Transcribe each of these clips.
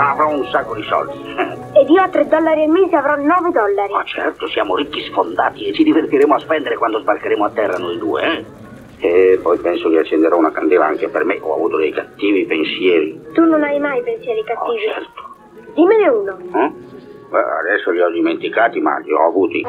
Avrò un sacco di soldi. Ed io a 3 dollari al mese avrò 9 dollari. Ma certo, siamo ricchi sfondati e ci divertiremo a spendere quando sbarcheremo a terra noi due, eh? E poi penso che accenderò una candela anche per me. Ho avuto dei cattivi pensieri. Tu non hai mai pensieri Oh, cattivi. certo. Dimmene uno. Eh? Beh, adesso li ho dimenticati, ma li ho avuti.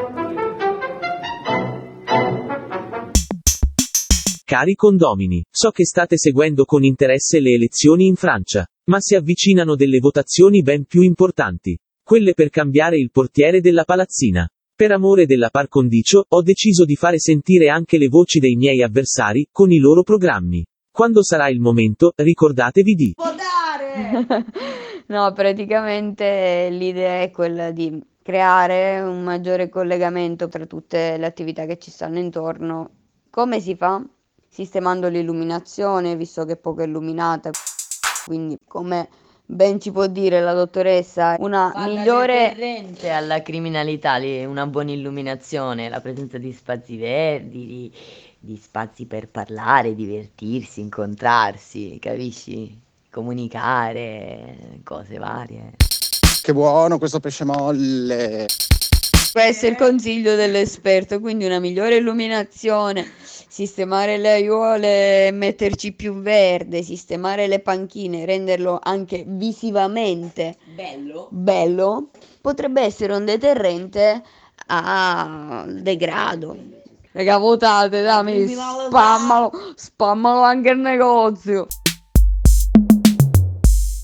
Cari condomini, so che state seguendo con interesse le elezioni in Francia, ma si avvicinano delle votazioni ben più importanti. Quelle per cambiare il portiere della palazzina. Per amore della par condicio, ho deciso di fare sentire anche le voci dei miei avversari, con i loro programmi. Quando sarà il momento, ricordatevi di No, praticamente l'idea è quella di creare un maggiore collegamento tra tutte le attività che ci stanno intorno. Come si fa? Sistemando l'illuminazione, visto che è poco illuminata. Quindi, come ben ci può dire la dottoressa, una migliore deterrente alla criminalità, lì, una buona illuminazione, la presenza di spazi verdi, di, di spazi per parlare, divertirsi, incontrarsi, capisci? Comunicare, cose varie. Che buono questo pesce molle. Questo è il consiglio dell'esperto, quindi una migliore illuminazione, sistemare le aiuole metterci più verde, sistemare le panchine, renderlo anche visivamente Bello? bello, potrebbe essere un deterrente al degrado. Raga, votate, dammi, spammalo, spammalo anche il negozio.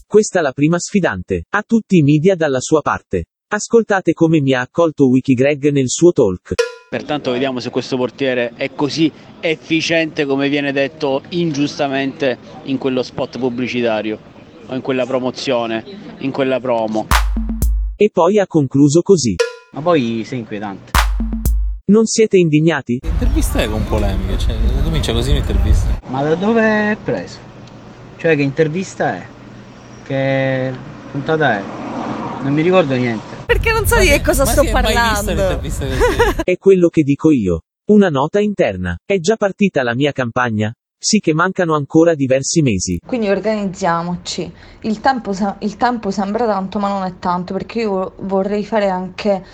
Questa la prima sfidante. Ha tutti i media dalla sua parte. Ascoltate come mi ha accolto Wikigreg nel suo talk. Pertanto vediamo se questo portiere è così efficiente come viene detto ingiustamente in quello spot pubblicitario o in quella promozione, in quella promo. E poi ha concluso così. Ma poi sei inquietante. Non siete indignati? Intervista è con polemiche, cioè comincia così un'intervista. Ma da dove è preso? Cioè che intervista è? Che puntata è? Non mi ricordo niente. Perché non so di che cosa Ma sto parlando. È quello che dico io. Una nota interna. È già partita la mia campagna? Sì che mancano ancora diversi mesi. Quindi organizziamoci. Il tempo, il tempo sembra tanto, ma non è tanto, perché io vorrei fare anche,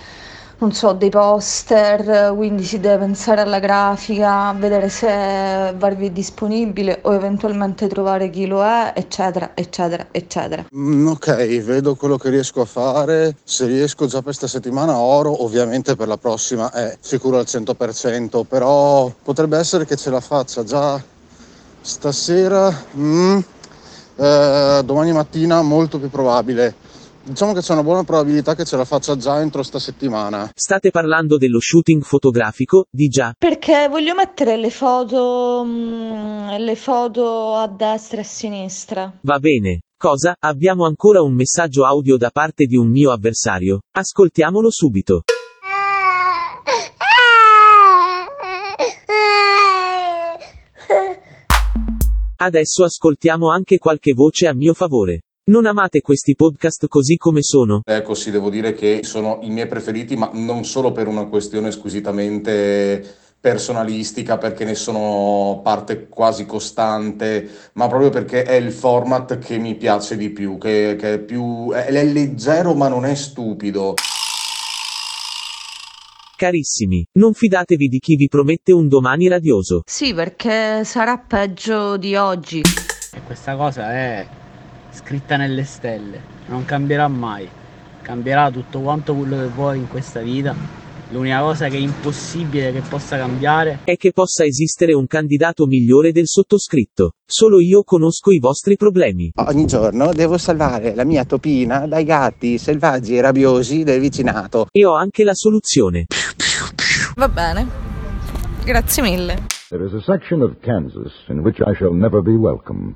non so, dei poster, quindi si deve pensare alla grafica, vedere se Varvi è disponibile o eventualmente trovare chi lo è, eccetera, eccetera, eccetera. Mm, ok, vedo quello che riesco a fare. Se riesco già per questa settimana oro, ovviamente per la prossima è sicuro al 100%, però potrebbe essere che ce la faccia già stasera, mm, eh, domani mattina molto più probabile. Diciamo che c'è una buona probabilità che ce la faccia già entro sta settimana. State parlando dello shooting fotografico, di già. Perché voglio mettere le foto, mm, le foto a destra e a sinistra. Va bene. Cosa? Abbiamo ancora un messaggio audio da parte di un mio avversario. Ascoltiamolo subito. Adesso ascoltiamo anche qualche voce a mio favore. Non amate questi podcast così come sono? Ecco, sì, devo dire che sono i miei preferiti, ma non solo per una questione squisitamente personalistica, perché ne sono parte quasi costante, ma proprio perché è il format che mi piace di più, che, che è più... è, è leggero ma non è stupido. Carissimi, non fidatevi di chi vi promette un domani radioso. Sì, perché sarà peggio di oggi. E questa cosa è scritta nelle stelle, non cambierà mai. Cambierà tutto quanto quello che vuoi in questa vita. L'unica cosa che è impossibile che possa cambiare È che possa esistere un candidato migliore del sottoscritto. Solo io conosco i vostri problemi. Ogni giorno devo salvare la mia topina dai gatti selvaggi e rabbiosi del vicinato. E ho anche la soluzione. Va bene. Grazie mille. There is a section of Kansas in which I shall never be welcome.